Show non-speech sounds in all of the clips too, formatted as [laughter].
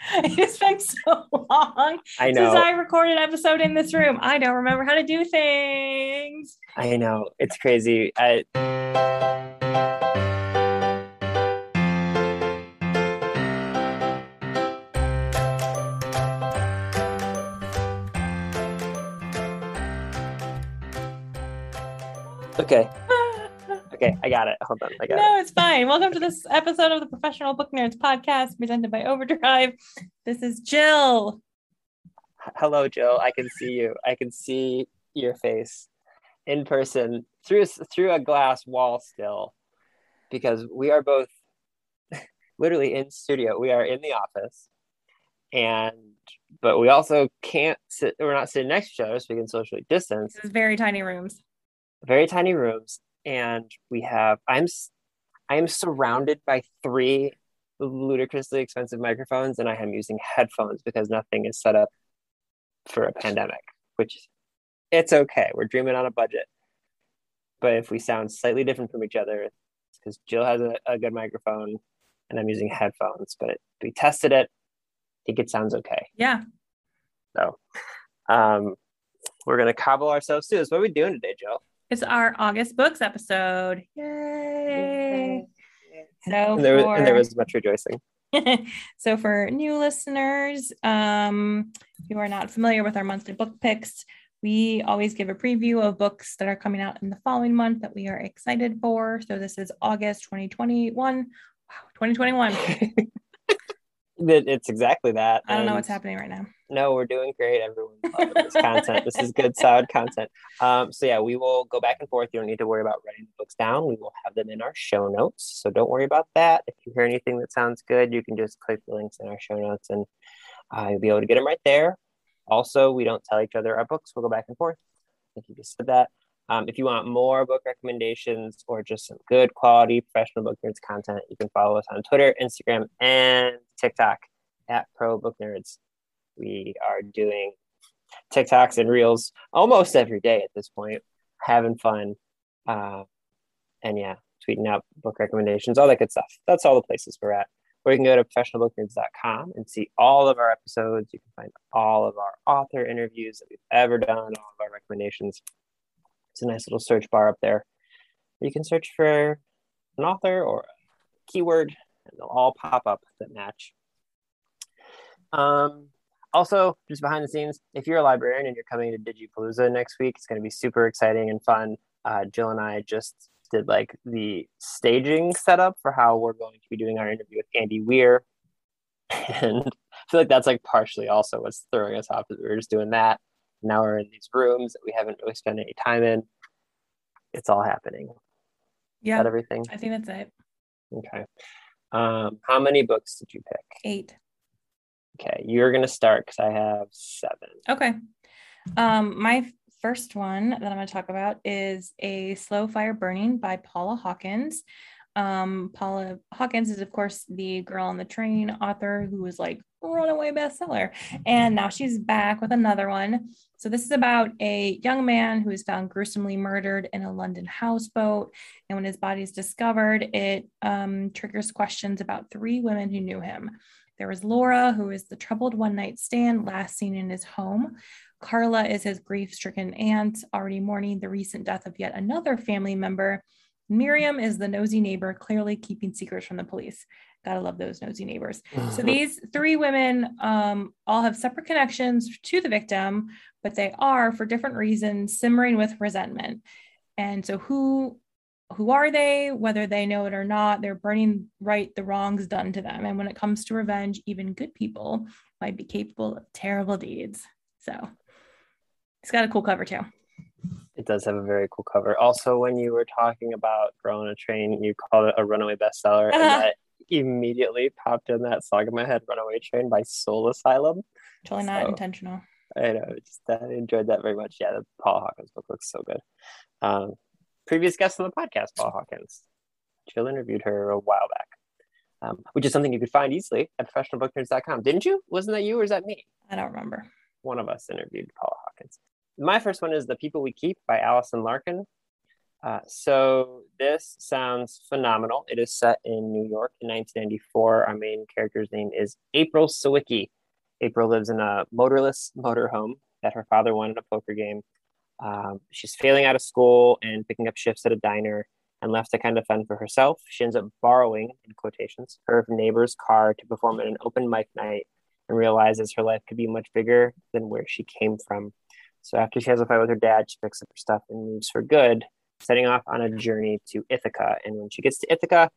[laughs] it's been so long I know. since I recorded an episode in this room. I don't remember how to do things. I know. It's crazy. I, okay. Okay, I got it. Hold on. I got it. no, it's fine. Welcome to this episode of the Professional Book Nerds podcast presented by Overdrive. This is Jill. Hello, Jill. I can see you. I can see your face in person through through a glass wall still, because we are both [laughs] literally in studio. We are in the office, and but we also can't sit. We're not sitting next to each other, so we can socially distance. This is very tiny rooms. Very tiny rooms, and we have. I'm I am surrounded by three ludicrously expensive microphones, and I am using headphones because nothing is set up for a pandemic, which it's okay. We're dreaming on a budget. But if we sound slightly different from each other, it's because Jill has a, a good microphone and I'm using headphones. But we tested it. I think it sounds okay. Yeah. So um, we're gonna cobble ourselves through this. What are we doing today, Jill? It's our August books episode. Yay. So And there, for... and there was much rejoicing. [laughs] so for new listeners um who are not familiar with our monthly book picks we always give a preview of books that are coming out in the following month that we are excited for so this is august 2021 wow 2021 It- [laughs] It's exactly that. i don't know what's happening right now No, we're doing great. Everyone loves this content. This is good, solid content. Um, so yeah, we will go back and forth. You don't need to worry about writing the books down. We will have them in our show notes. So don't worry about that. If you hear anything that sounds good, you can just click the links in our show notes and uh, you'll be able to get them right there. Also, we don't tell each other our books. We'll go back and forth. I think you just said that. Um, if you want more book recommendations or just some good quality professional book nerds content, you can follow us on Twitter, Instagram, and TikTok at Pro Book Nerds we are doing TikToks and Reels almost every day at this point, having fun. Uh, and yeah, tweeting out book recommendations, all that good stuff. That's all the places we're at. Or you can go to professionalbooknerds.com and see all of our episodes. You can find all of our author interviews that we've ever done, all of our recommendations. It's a nice little search bar up there. You can search for an author or a keyword, and they'll all pop up that match. Um, also, just behind the scenes, if you're a librarian and you're coming to Digipalooza next week, it's going to be super exciting and fun. Uh, Jill and I just did like the staging setup for how we're going to be doing our interview with Andy Weir. [laughs] And I feel like that's like partially also what's throwing us off is we were just doing that. Now we're in these rooms that we haven't really spent any time in. It's all happening. Is yeah that everything? i think that's it Okay. Um, how many books did you pick? eight Okay, you're gonna start because I have seven. Okay. Um, my first one that I'm going to talk about is A Slow Fire Burning by Paula Hawkins. Um, Paula Hawkins is, of course, the girl on the train author who was like runaway bestseller. And now she's back with another one. So, this is about a young man who is found gruesomely murdered in a London houseboat. And when his body is discovered, it um, triggers questions about three women who knew him. There was Laura, who is the troubled one night stand last seen in his home. Carla is his grief stricken aunt, already mourning the recent death of yet another family member. Miriam is the nosy neighbor, clearly keeping secrets from the police. Gotta love those nosy neighbors. So these three women um, all have separate connections to the victim, but they are, for different reasons, simmering with resentment. And so, who who are they? Whether they know it or not, they're burning right the wrongs done to them. And when it comes to revenge, even good people might be capable of terrible deeds. So, it's got a cool cover too. It does have a very cool cover. Also, when you were talking about Girl on a Train, you called it a runaway bestseller, and Uh-huh. that immediately popped in that song in my head, Runaway Train by Soul Asylum. Totally not so, intentional. I know, just I enjoyed that very much. Yeah, the Paul Hawkins book looks so good. Um, previous guest on the podcast, Paul Hawkins. Jill interviewed her a while back, um, which is something you could find easily at professionalbooknerds.com. Didn't you? Wasn't that you or is that me? I don't remember. One of us interviewed Paul Hawkins. My first one is The People We Keep by Allison Larkin. Uh, so this sounds phenomenal. It is set in New York in 1994. Our main character's name is April Sawicki. April lives in a motorless motorhome that her father won in a poker game. Um, she's failing out of school and picking up shifts at a diner and left to kind of fend for herself. She ends up borrowing, in quotations, her neighbor's car to perform at an open mic night and realizes her life could be much bigger than where she came from. So after she has a fight with her dad, she picks up her stuff and leaves for good, setting off on a journey to Ithaca. And when she gets to Ithaca,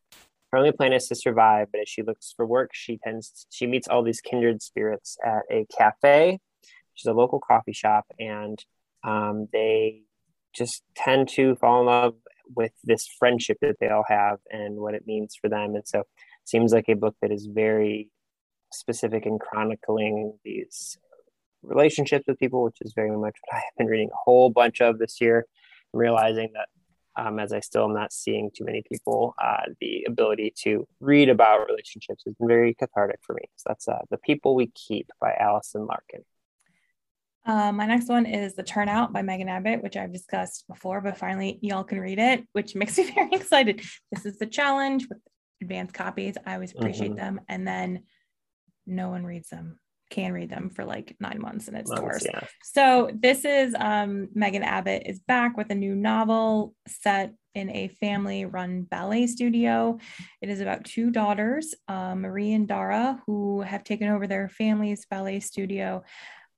her only plan is to survive. But as she looks for work, she tends to, she meets all these kindred spirits at a cafe, which is a local coffee shop, and um, they just tend to fall in love with this friendship that they all have and what it means for them. And so, it seems like a book that is very specific in chronicling these relationships with people, which is very much what I have been reading a whole bunch of this year, realizing that um, as I still am not seeing too many people, uh, the ability to read about relationships has been very cathartic for me. So that's uh, The People We Keep by Allison Larkin. Uh, my next one is The Turnout by Megan Abbott, which I've discussed before, but finally y'all can read it, which [laughs] makes me very excited. This is the challenge with advanced copies. I always appreciate mm-hmm. them. And then no one reads them can read them for like nine months and its stores. Yeah. So this is um, Megan Abbott is back with a new novel set in a family run ballet studio. It is about two daughters, uh, Marie and Dara, who have taken over their family's ballet studio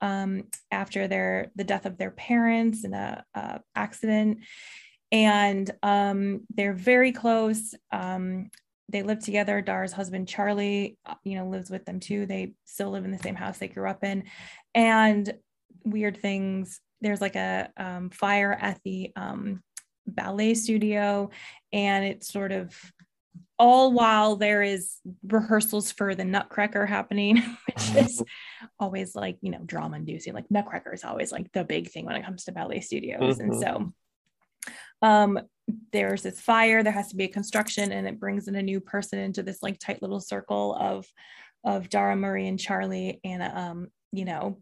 um, after their the death of their parents in a, a accident. And um, they're very close. Um, they live together. Dar's husband, Charlie, uh, you know, lives with them too. They still live in the same house they grew up in. And weird things. There's like a um, fire at the um, ballet studio, and it's sort of all while there is rehearsals for the Nutcracker happening, [laughs] which is always like, you know, drama inducing. Like Nutcracker is always like the big thing when it comes to ballet studios. Mm-hmm. And so um, there's this fire, there has to be a construction, and it brings in a new person into this like tight little circle of of Dara, Marie, and Charlie, and um, you know,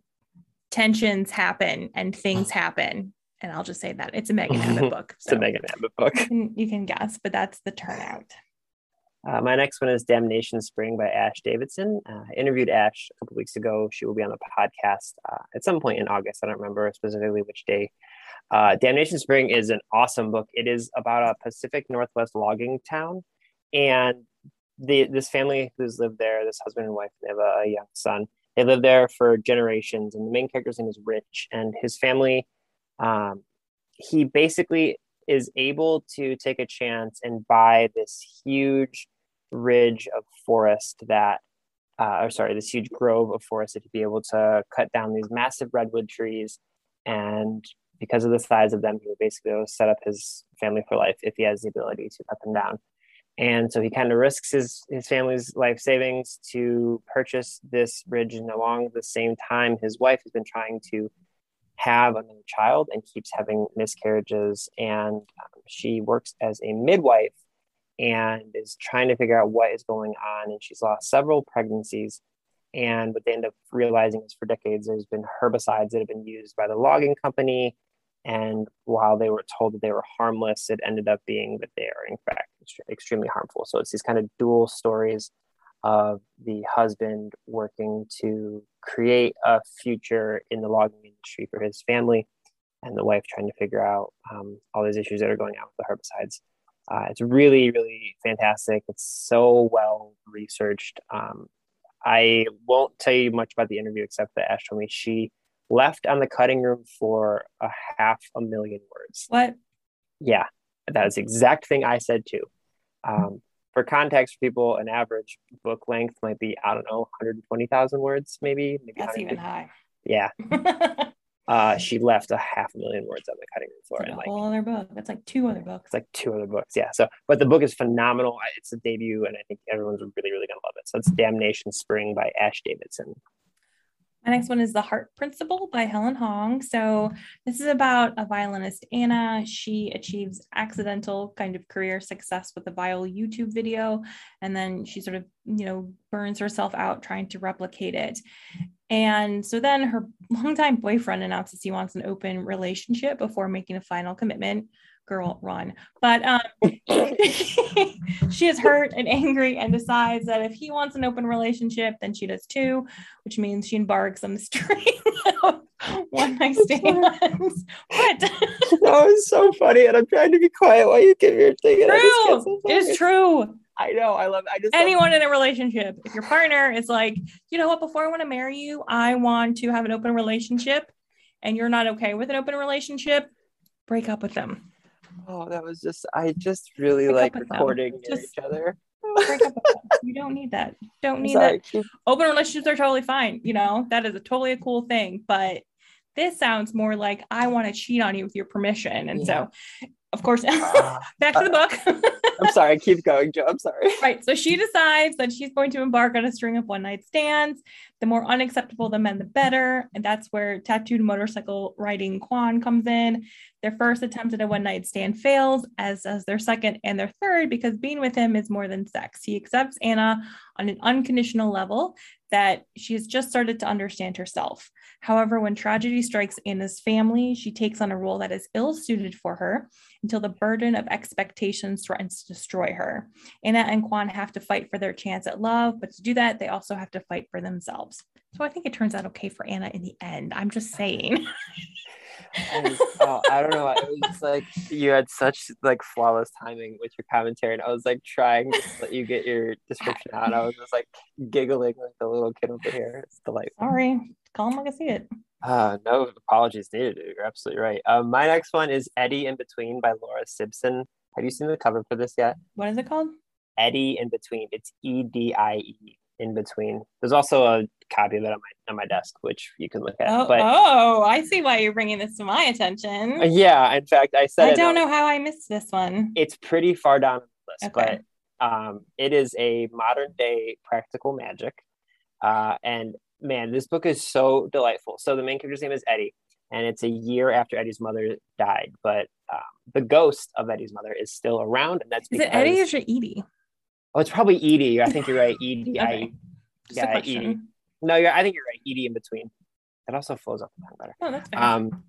tensions happen and things [laughs] happen. And I'll just say that it's a Megan Abbott [laughs] book. So it's a Megan Abbott book. You can, you can guess, but that's the turnout. Uh, my next one is Damnation Spring by Ash Davidson. Uh, I interviewed Ash a couple weeks ago. She will be on the podcast uh, at some point in August. I don't remember specifically which day. Uh, Damnation Spring is an awesome book. It is about a Pacific Northwest logging town, and the this family who's lived there, this husband and wife, they have a, a young son. They live there for generations, and the main character's name is Rich, and his family. Um, he basically is able to take a chance and buy this huge ridge of forest that uh, or sorry this huge grove of forest to be able to cut down these massive redwood trees and because of the size of them he would basically set up his family for life if he has the ability to cut them down and so he kind of risks his his family's life savings to purchase this ridge and along the same time his wife has been trying to have another child and keeps having miscarriages. And um, she works as a midwife and is trying to figure out what is going on. And she's lost several pregnancies. And what they end up realizing is for decades, there's been herbicides that have been used by the logging company. And while they were told that they were harmless, it ended up being that they are, in fact, extremely harmful. So it's these kind of dual stories of the husband working to create a future in the logging industry for his family, and the wife trying to figure out um, all these issues that are going on with the herbicides. Uh, it's really, really fantastic. It's so well researched. Um, I won't tell you much about the interview except that Ash told me she left on the cutting room for a half a million words. What? Yeah, that's the exact thing I said too. Um, for context, for people, an average book length might be I don't know, 120,000 words, maybe. maybe That's even high. Yeah. [laughs] uh, she left a half a million words on the cutting room floor. It's and like a like whole other book. That's like two other books. it's like two other books. Yeah. So, but the book is phenomenal. It's a debut, and I think everyone's really, really gonna love it. So it's Damnation Spring by Ash Davidson. My next one is The Heart Principle by Helen Hoang. So, this is about a violinist, Anna. She achieves accidental kind of career success with a viol YouTube video, and then she sort of, you know, burns herself out trying to replicate it. And so then her longtime boyfriend announces he wants an open relationship before making a final commitment. Girl, run. But um, [laughs] she is hurt and angry and decides that if he wants an open relationship, then she does too, which means she embarks on the string [laughs] of one night stands. What? [laughs] that was so funny, and I'm trying to be quiet while you give your thing. and I just get true. It is true. I know. I love. I just Anyone in a relationship, if your partner is like, you know what, before I want to marry you, I want to have an open relationship, and you're not okay with an open relationship, break up with them. Oh, that was just. I just really Break like recording near Just- each other. Break up with them. You don't need that. Don't [laughs] need that. Open relationships are totally fine. You know, that is a totally a cool thing. But this sounds more like I want to cheat on you with your permission. And so, of course, [laughs] Ah, back to the book. [laughs] I'm sorry. Keep going, Joe. I'm sorry. Right. So she decides that she's going to embark on a string of one night stands. The more unacceptable the men, the better. And that's where tattooed motorcycle riding Quan comes in. Their first attempt at a one night stand fails, as does their second and their third, because being with him is more than sex. He accepts Anna on an unconditional level that she has just started to understand herself. However, when tragedy strikes Anna's family, she takes on a role that is ill suited for her until the burden of expectations threatens to destroy her. Anna and Quan have to fight for their chance at love, but to do that, they also have to fight for themselves. So I think it turns out okay for Anna in the end. I'm just saying. [laughs] Was- oh, I don't know. It was just like you had such like flawless timing with your commentary, and I was like trying to let you get your description out. I was just like giggling like a little kid over here. It's delightful. Sorry. Like I see it. Uh, no apologies needed. You're absolutely right. Um, my next one is Eddie in Between by Laura Simpson. Have you seen the cover for this yet? What is it called? Eddie in Between. It's E D I E in between. There's also a copy of it on my on my desk, which you can look at. Oh, but oh, I see why you're bringing this to my attention. yeah, in fact, I said I don't on- know how I missed this one. it's pretty far down the list, Okay. but um, it is a modern day practical magic. Uh, and man, this book is so delightful. So the main character's name is Eddie, and it's a year after Eddie's mother died, but um, the ghost of Eddie's mother is still around, and that's Is because it Eddie or is it Edie? oh, it's probably Edie. I think you're right, Edie. [laughs] Okay. A yeah. Edie. No, you're. I think you're right, Edie in between. It also flows off the better. Oh, that's fair. Um,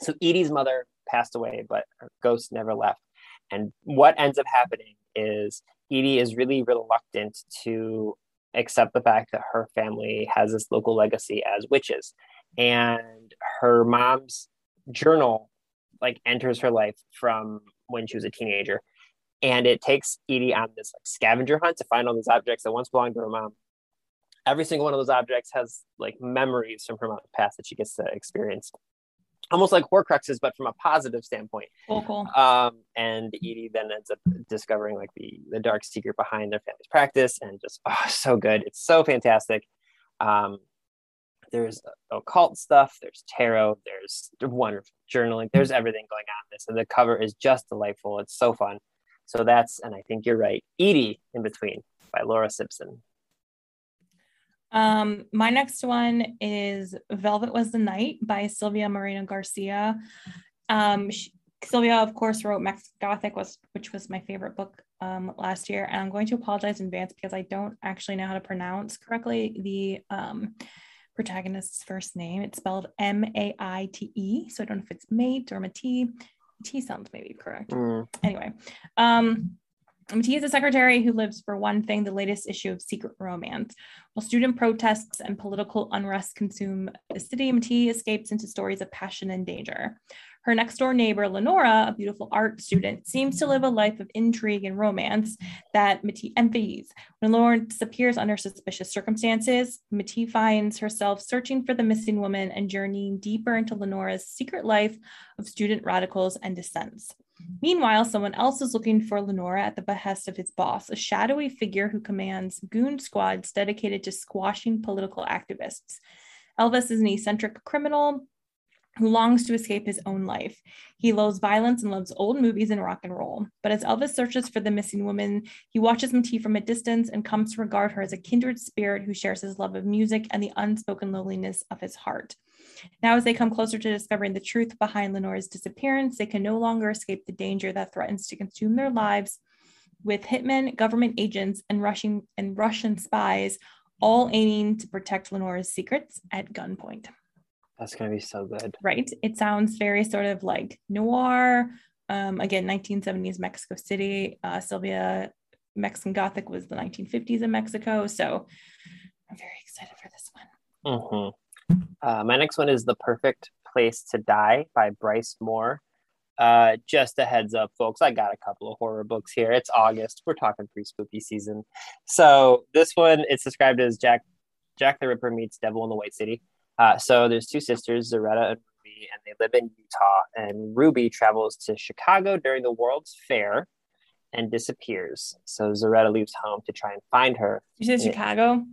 so Edie's mother passed away, but her ghost never left. And what ends up happening is Edie is really reluctant to accept the fact that her family has this local legacy as witches. And her mom's journal like enters her life from when she was a teenager. And it takes Edie on this like scavenger hunt to find all these objects that once belonged to her mom. Every single one of those objects has like memories from her past that she gets to experience almost like Horcruxes, but from a positive standpoint. cool, cool. Um, and Edie then ends up discovering like the the dark secret behind their family's practice, and just oh, so good. It's so fantastic. Um, there's occult stuff, there's tarot, there's wonderful journaling, there's everything going on in this, and the cover is just delightful. It's so fun. So that's, and I think you're right, Edie in between by Laura Simpson. Um, my next one is Velvet Was the Night by Silvia Moreno Garcia. Um, she, Silvia, of course, wrote Mexican Gothic, was which was my favorite book um, last year, and I'm going to apologize in advance because I don't actually know how to pronounce correctly the um, protagonist's first name. It's spelled M A I T E, so I don't know if it's Mate or Mati. T sounds maybe correct Mm, anyway, um, Mattia is a secretary who lives for one thing the latest issue of Secret Romance. While student protests and political unrest consume the city, Mattia escapes into stories of passion and danger. Her next door neighbor, Lenora, a beautiful art student, seems to live a life of intrigue and romance that Mattie envies. When Lenora disappears under suspicious circumstances, Mattie finds herself searching for the missing woman and journeying deeper into Lenora's secret life of student radicals and dissents. Meanwhile, someone else is looking for Lenora at the behest of his boss, a shadowy figure who commands goon squads dedicated to squashing political activists. Elvis is an eccentric criminal who longs to escape his own life. He loves violence and loves old movies and rock and roll. But as Elvis searches for the missing woman, he watches Matee from a distance and comes to regard her as a kindred spirit who shares his love of music and the unspoken loneliness of his heart. Now, as they come closer to discovering the truth behind Lenore's disappearance, they can no longer escape the danger that threatens to consume their lives with hitmen, government agents, and Russian and Russian spies all aiming to protect Lenore's secrets at gunpoint. That's gonna be so good. Right. It sounds very sort of like noir. Um, again, 1970s Mexico City. Uh, Silvia Mexican Gothic was the 1950s in Mexico. So I'm very excited for this one. Mm-hmm. Uh, my next one is The Perfect Place to Die by Bryce Moore. Uh, just a heads up, folks, I got a couple of horror books here. It's August. We're talking pre spooky season. So this one, it's described as Jack Jack the Ripper meets Devil in the White City. Uh, so there's two sisters, Zaretta and Ruby, and they live in Utah. And Ruby travels to Chicago during the World's Fair and disappears. So Zaretta leaves home to try and find her. You said Chicago?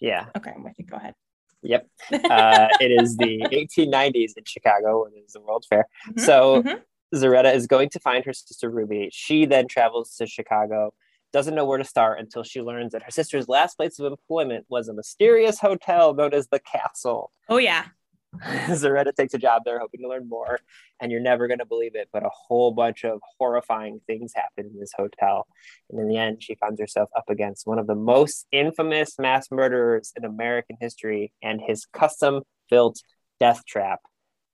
Yeah. Okay, I'm with you. Go ahead. Yep. Uh, [laughs] it is the 1890s in Chicago when it is the World Fair. Mm-hmm, so mm-hmm. Zaretta is going to find her sister Ruby. She then travels to Chicago doesn't know where to start until she learns that her sister's last place of employment was a mysterious hotel known as the Castle. Oh, yeah. [laughs] Zaretta takes a job there, hoping to learn more, and you're never going to believe it. But a whole bunch of horrifying things happen in this hotel. And in the end, she finds herself up against one of the most infamous mass murderers in American history and his custom built death trap.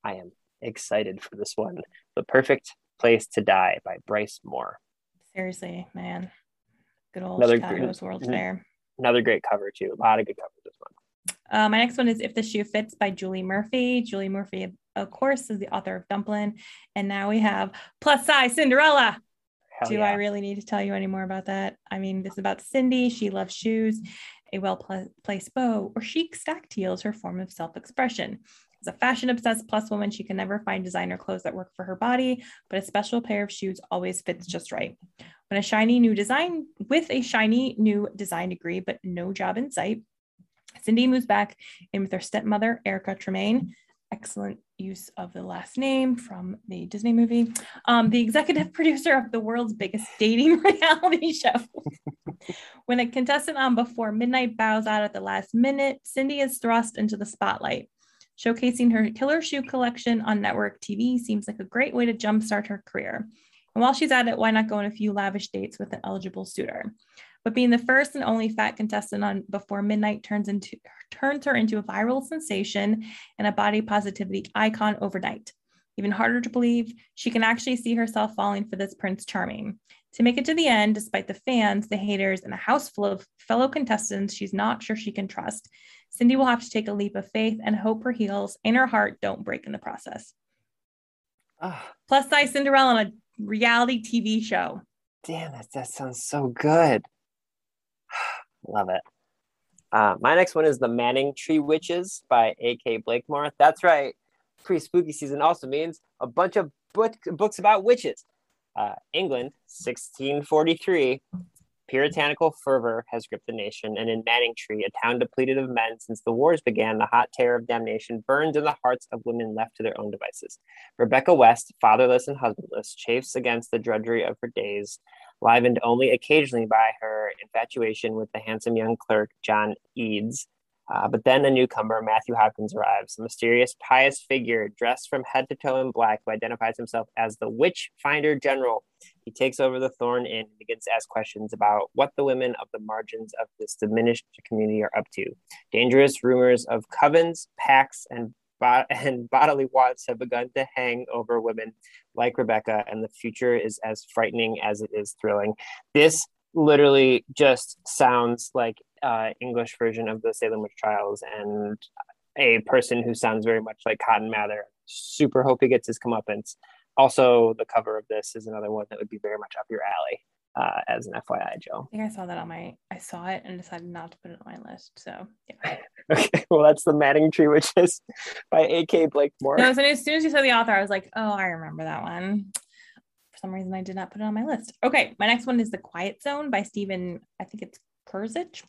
I am excited for this one. The Perfect Place to Die by Bryce Moore. Seriously, man. Good old another Chicago's World's Fair. Another great cover too. A lot of good covers. Uh, my next one is If the Shoe Fits by Julie Murphy. Julie Murphy, of course, is the author of Dumplin. And now we have Plus Size Cinderella. Hell Do yeah. I really need to tell you any more about that? I mean, this is about Cindy. She loves shoes. A well placed bow or chic stacked heels, her form of self expression. As a fashion obsessed plus woman, she can never find designer clothes that work for her body, but a special pair of shoes always fits just right. When a shiny new design with a shiny new design degree, but no job in sight, Cindy moves back in with her stepmother, Erica Tremaine. Excellent use of the last name from the Disney movie. Um, the executive [laughs] producer of the world's biggest dating [laughs] reality show. [laughs] when a contestant on Before Midnight bows out at the last minute, Cindy is thrust into the spotlight. Showcasing her killer shoe collection on network TV seems like a great way to jumpstart her career. And while she's at it, why not go on a few lavish dates with an eligible suitor? But being the first and only fat contestant on Before Midnight turns into turns her into a viral sensation and a body positivity icon overnight. Even harder to believe, she can actually see herself falling for this Prince Charming. To make it to the end, despite the fans, the haters, and a house full of fellow contestants she's not sure she can trust, Cindy will have to take a leap of faith and hope her heels and her heart don't break in the process. Oh. Plus size Cinderella on a reality TV show. Damn it, that sounds so good. Love it. Uh, my next one is The Manningtree Witches by A.K. Blakemore. That's right. Pre spooky season also means a bunch of book, books about witches. Uh, England, 1643, Puritanical fervor has gripped the nation, and in Manningtree, a town depleted of men since the wars began, the hot terror of damnation burns in the hearts of women left to their own devices. Rebecca West, fatherless and husbandless, chafes against the drudgery of her days, livened only occasionally by her infatuation with the handsome young clerk, John Edes, uh, but then a newcomer, Matthew Hopkins, arrives, a mysterious, pious figure dressed from head to toe in black who identifies himself as the Witch Finder General. He takes over the Thorn Inn and begins to ask questions about what the women of the margins of this diminished community are up to. Dangerous rumors of covens, pacts, and [laughs] and bodily wants have begun to hang over women like Rebecca, and the future is as frightening as it is thrilling. This literally just sounds like uh, English version of the Salem witch trials and a person who sounds very much like Cotton Mather. Super hope he gets his comeuppance. Also, the cover of this is another one that would be very much up your alley. Uh, as an FYI, Joe. I think I saw that on my. I saw it and decided not to put it on my list. So yeah. [laughs] okay, well that's the Manningtree Witches by A.K. Blakemore. No, so as soon as you said the author, I was like, oh, I remember that one for some reason I did not put it on my list. Okay, my next one is The Quiet Zone by Stephen, I think it's Kurzich.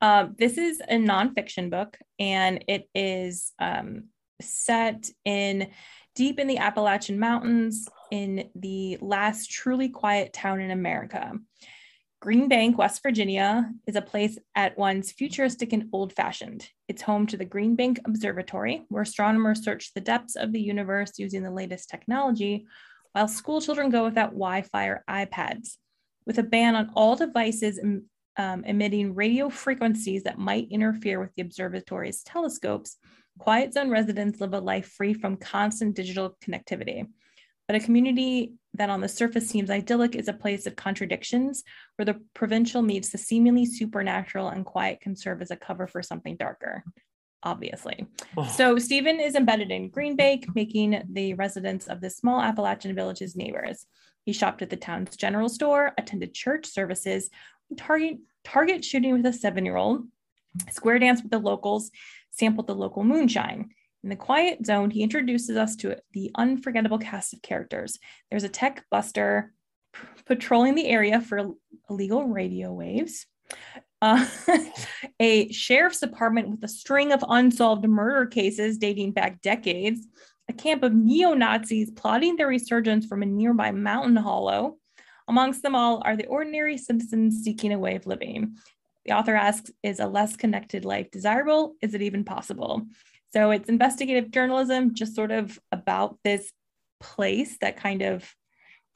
Um, this is a nonfiction book, and it is um, set in deep in the Appalachian Mountains in the last truly quiet town in America. Green Bank, West Virginia, is a place at once futuristic and old fashioned. It's home to the Green Bank Observatory, where astronomers search the depths of the universe using the latest technology, while school children go without Wi Fi or iPads. With a ban on all devices um, emitting radio frequencies that might interfere with the observatory's telescopes, Quiet Zone residents live a life free from constant digital connectivity. But a community that on the surface seems idyllic is a place of contradictions where the provincial meets the seemingly supernatural and quiet can serve as a cover for something darker obviously. Oh. So Stephen is embedded in Green Bank, making the residents of this small Appalachian village his neighbors. He shopped at the town's general store, attended church services, target target shooting with a seven-year-old, square dance with the locals, sampled the local moonshine. In the quiet zone, he introduces us to the unforgettable cast of characters. There's a tech buster patrolling the area for illegal radio waves. Uh, [laughs] a sheriff's department with a string of unsolved murder cases dating back decades, a camp of neo Nazis plotting their resurgence from a nearby mountain hollow. Amongst them all are the ordinary citizens seeking a way of living. The author asks Is a less connected life desirable? Is it even possible? So it's investigative journalism, just sort of about this place that kind of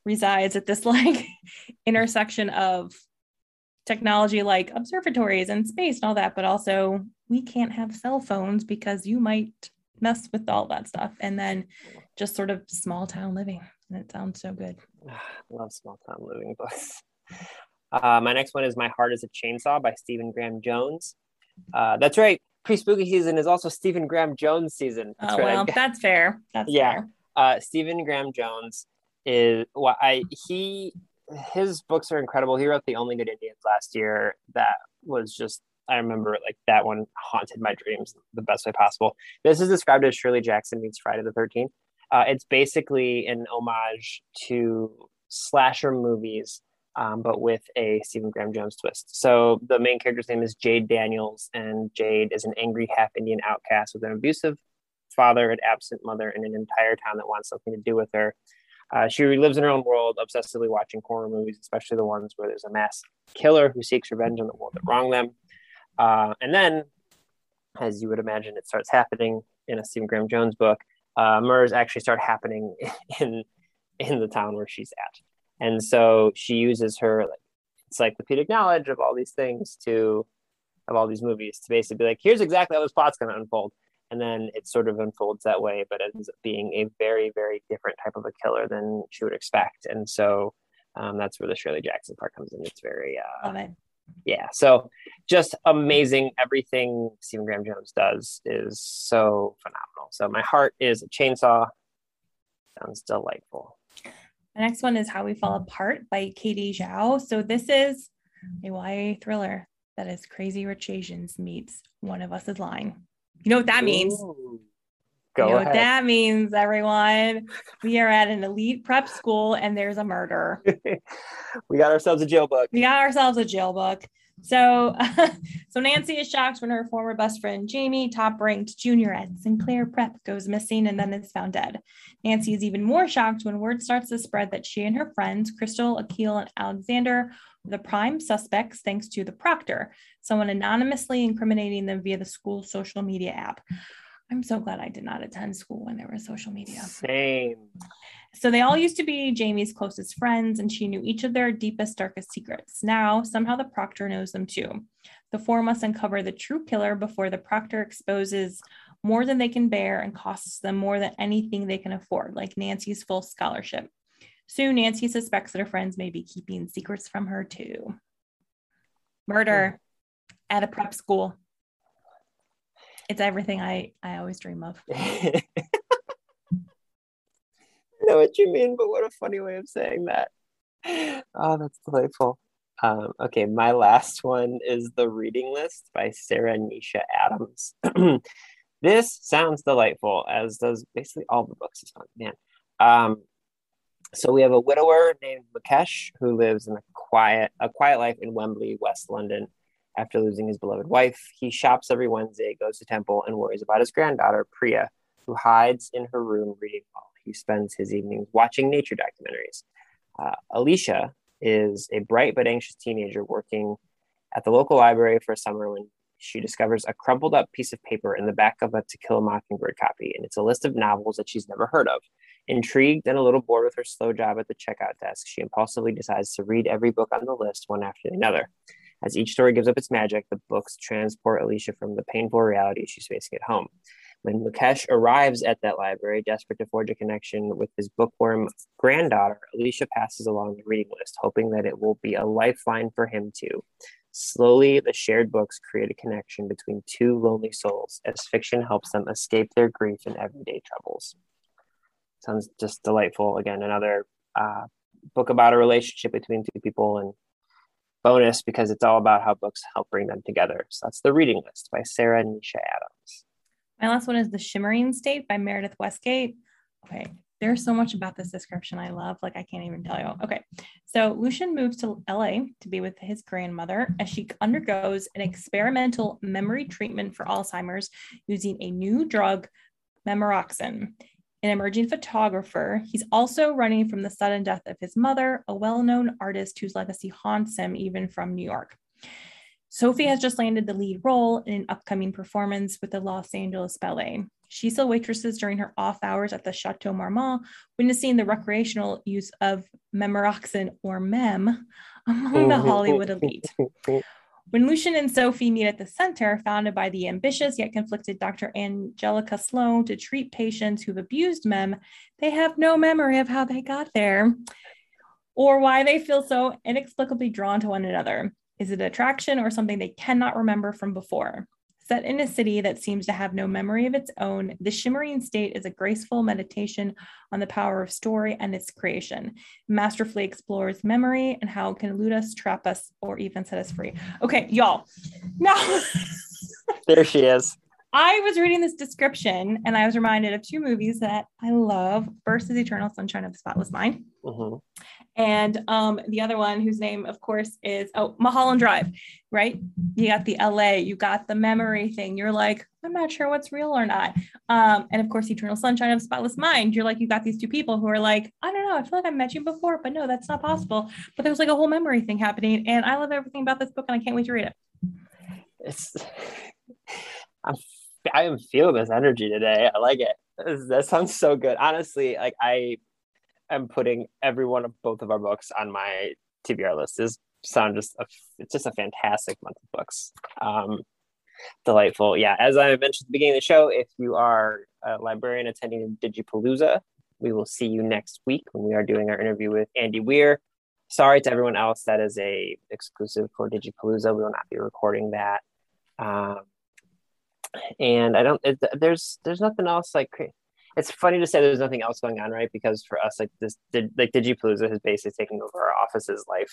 resides at this [laughs] like intersection of technology like observatories and space and all that, but also we can't have cell phones because you might mess with all that stuff. And then just sort of small town living. And it sounds so good. I [sighs] love small town living books. Uh, my next one is My Heart is a Chainsaw by Stephen Graham Jones. Uh, that's right. Pre spooky season is also Stephen Graham Jones season. That's oh, right. well, that's fair. That's yeah. Fair. Uh, Stephen Graham Jones is what well, I he his books are incredible. He wrote The Only Good Indians last year. That was just I remember like that one haunted my dreams the best way possible. This is described as Shirley Jackson meets Friday the Thirteenth. Uh, it's basically an homage to slasher movies, um, but with a Stephen Graham Jones twist. So the main character's name is Jade Daniels, and Jade is an angry half Indian outcast with an abusive father, an absent mother, and an entire town that wants something to do with her. Uh, she lives in her own world, obsessively watching horror movies, especially the ones where there's a mass killer who seeks revenge on the world that wronged them. Uh, and then, as you would imagine, it starts happening in a Stephen Graham Jones book. Uh, murders actually start happening [laughs] in in the town where she's at, and so she uses her like encyclopedic knowledge of all these things to of all these movies to basically be like, here's exactly how this plot's going to unfold. And then it sort of unfolds that way but ends up being a very very different type of a killer than she would expect. And so um, that's where the shirley jackson part comes in. It's very uh, it. yeah. So just amazing. Everything stephen graham jones does is so phenomenal. So my heart is a chainsaw. Sounds delightful the next one is how we fall apart by katie zhao so this is a ya thriller that is crazy rich asians meets one of us is lying you know what that means? Ooh. Go you know ahead. what that means, everyone. We are at an elite prep school and there's a murder. [laughs] we got ourselves a Jill book. We got ourselves a Jill book. So, [laughs] so Nancy is shocked when her former best friend Jamie, top-ranked junior at Sinclair Prep, goes missing and then is found dead. Nancy is even more shocked when word starts to spread that she and her friends, Crystal, Akil, and Alexander, are the prime suspects thanks to the proctor, someone anonymously incriminating them via the school's social media app. I'm so glad I did not attend school when there was social media. Same. So they all used to be Jamie's closest friends, and she knew each of their deepest, darkest secrets. Now, somehow the proctor knows them too. The four must uncover the true killer before the proctor exposes more than they can bear and costs them more than anything they can afford, like Nancy's full scholarship. Soon, Nancy suspects that her friends may be keeping secrets from her too. Murder at a prep school. It's everything I, I always dream of. [laughs] I know what you mean, but what a funny way of saying that. Oh, that's delightful. Um, okay, my last one is The Reading List by Sara Nisha Adams. [clears throat] this sounds delightful, as does basically all the books this month, man. Um, so we have a widower named Mukesh who lives in a quiet a quiet life in Wembley, West London. After losing his beloved wife, he shops every Wednesday, goes to temple, and worries about his granddaughter Priya, who hides in her room reading while he spends his evenings watching nature documentaries. Uh, Alicia is a bright but anxious teenager working at the local library for a summer when she discovers a crumpled up piece of paper in the back of a To Kill a Mockingbird copy, and it's a list of novels that she's never heard of. Intrigued and a little bored with her slow job at the checkout desk, she impulsively decides to read every book on the list one after another. As each story gives up its magic, the books transport Alicia from the painful reality she's facing at home. When Mukesh arrives at that library, desperate to forge a connection with his bookworm granddaughter, Alicia passes along the reading list, hoping that it will be a lifeline for him too. Slowly, the shared books create a connection between two lonely souls as fiction helps them escape their grief and everyday troubles. Sounds just delightful. Again, another uh, book about a relationship between two people and bonus because it's all about how books help bring them together. So that's the reading list by Sara Nisha Adams. My last one is The Shimmering State by Meredith Westgate. Okay, there's so much about this description I love, like I can't even tell you. Okay, so Lucian moves to LA to be with his grandmother as she undergoes an experimental memory treatment for Alzheimer's using a new drug, Memoroxen. An emerging photographer, he's also running from the sudden death of his mother, a well known artist whose legacy haunts him even from New York. Sophie has just landed the lead role in an upcoming performance with the Los Angeles Ballet. She still waitresses during her off hours at the Chateau Marmont, witnessing the recreational use of Memoroxen or MEM among the [laughs] Hollywood elite. [laughs] When Lucian and Sophie meet at the center, founded by the ambitious yet conflicted Dr. Angelica Sloan to treat patients who've abused MEM, they have no memory of how they got there or why they feel so inexplicably drawn to one another. Is it attraction or something they cannot remember from before? Set in a city that seems to have no memory of its own, The Shimmering State is a graceful meditation on the power of story and its creation. It masterfully explores memory and how it can elude us, trap us, or even set us free. Okay, y'all. Now, [laughs] there she is. I was reading this description and I was reminded of two movies that I love. First is Eternal Sunshine of the Spotless Mind. Mm-hmm. And um, the other one, whose name, of course, is oh, Mulholland Drive, right? You got the LA, you got the memory thing. You're like, I'm not sure what's real or not. Um, and of course, Eternal Sunshine of Spotless Mind. You're like, you got these two people who are like, I don't know, I feel like I met you before, but no, that's not possible. But there's like a whole memory thing happening. And I love everything about this book and I can't wait to read it. It's, I'm I am feeling this energy today. I like it. That sounds so good. Honestly, like I am putting every one of both of our books on my TBR list. This sound just a, it's just a fantastic month of books. Um, delightful. Yeah, as I mentioned at the beginning of the show, if you are a librarian attending Digipalooza, we will see you next week when we are doing our interview with Andy Weir. Sorry to everyone else, that is a exclusive for Digipalooza. We will not be recording that. Um, and I don't. It, there's there's nothing else like. It's funny to say there's nothing else going on, right? Because for us, like this, did, like Digipalooza has basically taken over our office's life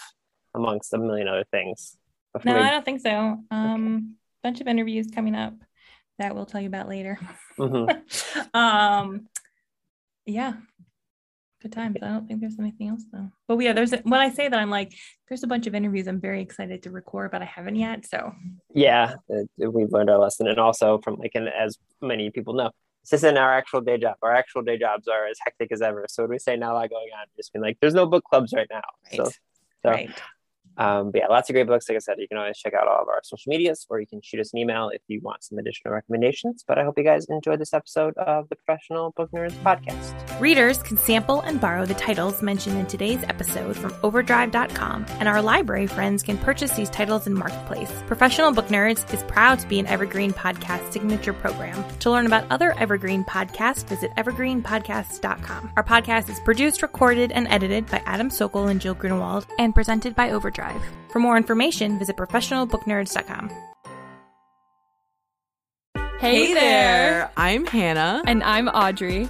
amongst a million other things. No, we... I don't think so. Um, okay. bunch of interviews coming up that we'll tell you about later. Mm-hmm. [laughs] um, yeah, good times. I don't think there's anything else though. But yeah, there's a, when I say that I'm like, there's a bunch of interviews I'm very excited to record, but I haven't yet. So yeah, we've learned our lesson, and also from like, and as many people know, this isn't our actual day job. Our actual day jobs are as hectic as ever. So when we say not a lot going on, just being like, there's no book clubs right now. Right. So, so right. Um, but yeah, lots of great books. Like I said, you can always check out all of our social medias or you can shoot us an email if you want some additional recommendations. But I hope you guys enjoyed this episode of the Professional Book Nerds podcast. Readers can sample and borrow the titles mentioned in today's episode from overdrive.com, and our library friends can purchase these titles in Marketplace. Professional Book Nerds is proud to be an Evergreen Podcast signature program. To learn about other Evergreen podcasts, visit evergreenpodcasts.com. Our podcast is produced, recorded, and edited by Adam Sokol and Jill Grunewald and presented by Overdrive. Drive. For more information, visit professionalbooknerds.com. Hey, hey there! I'm Hannah. And I'm Audrey.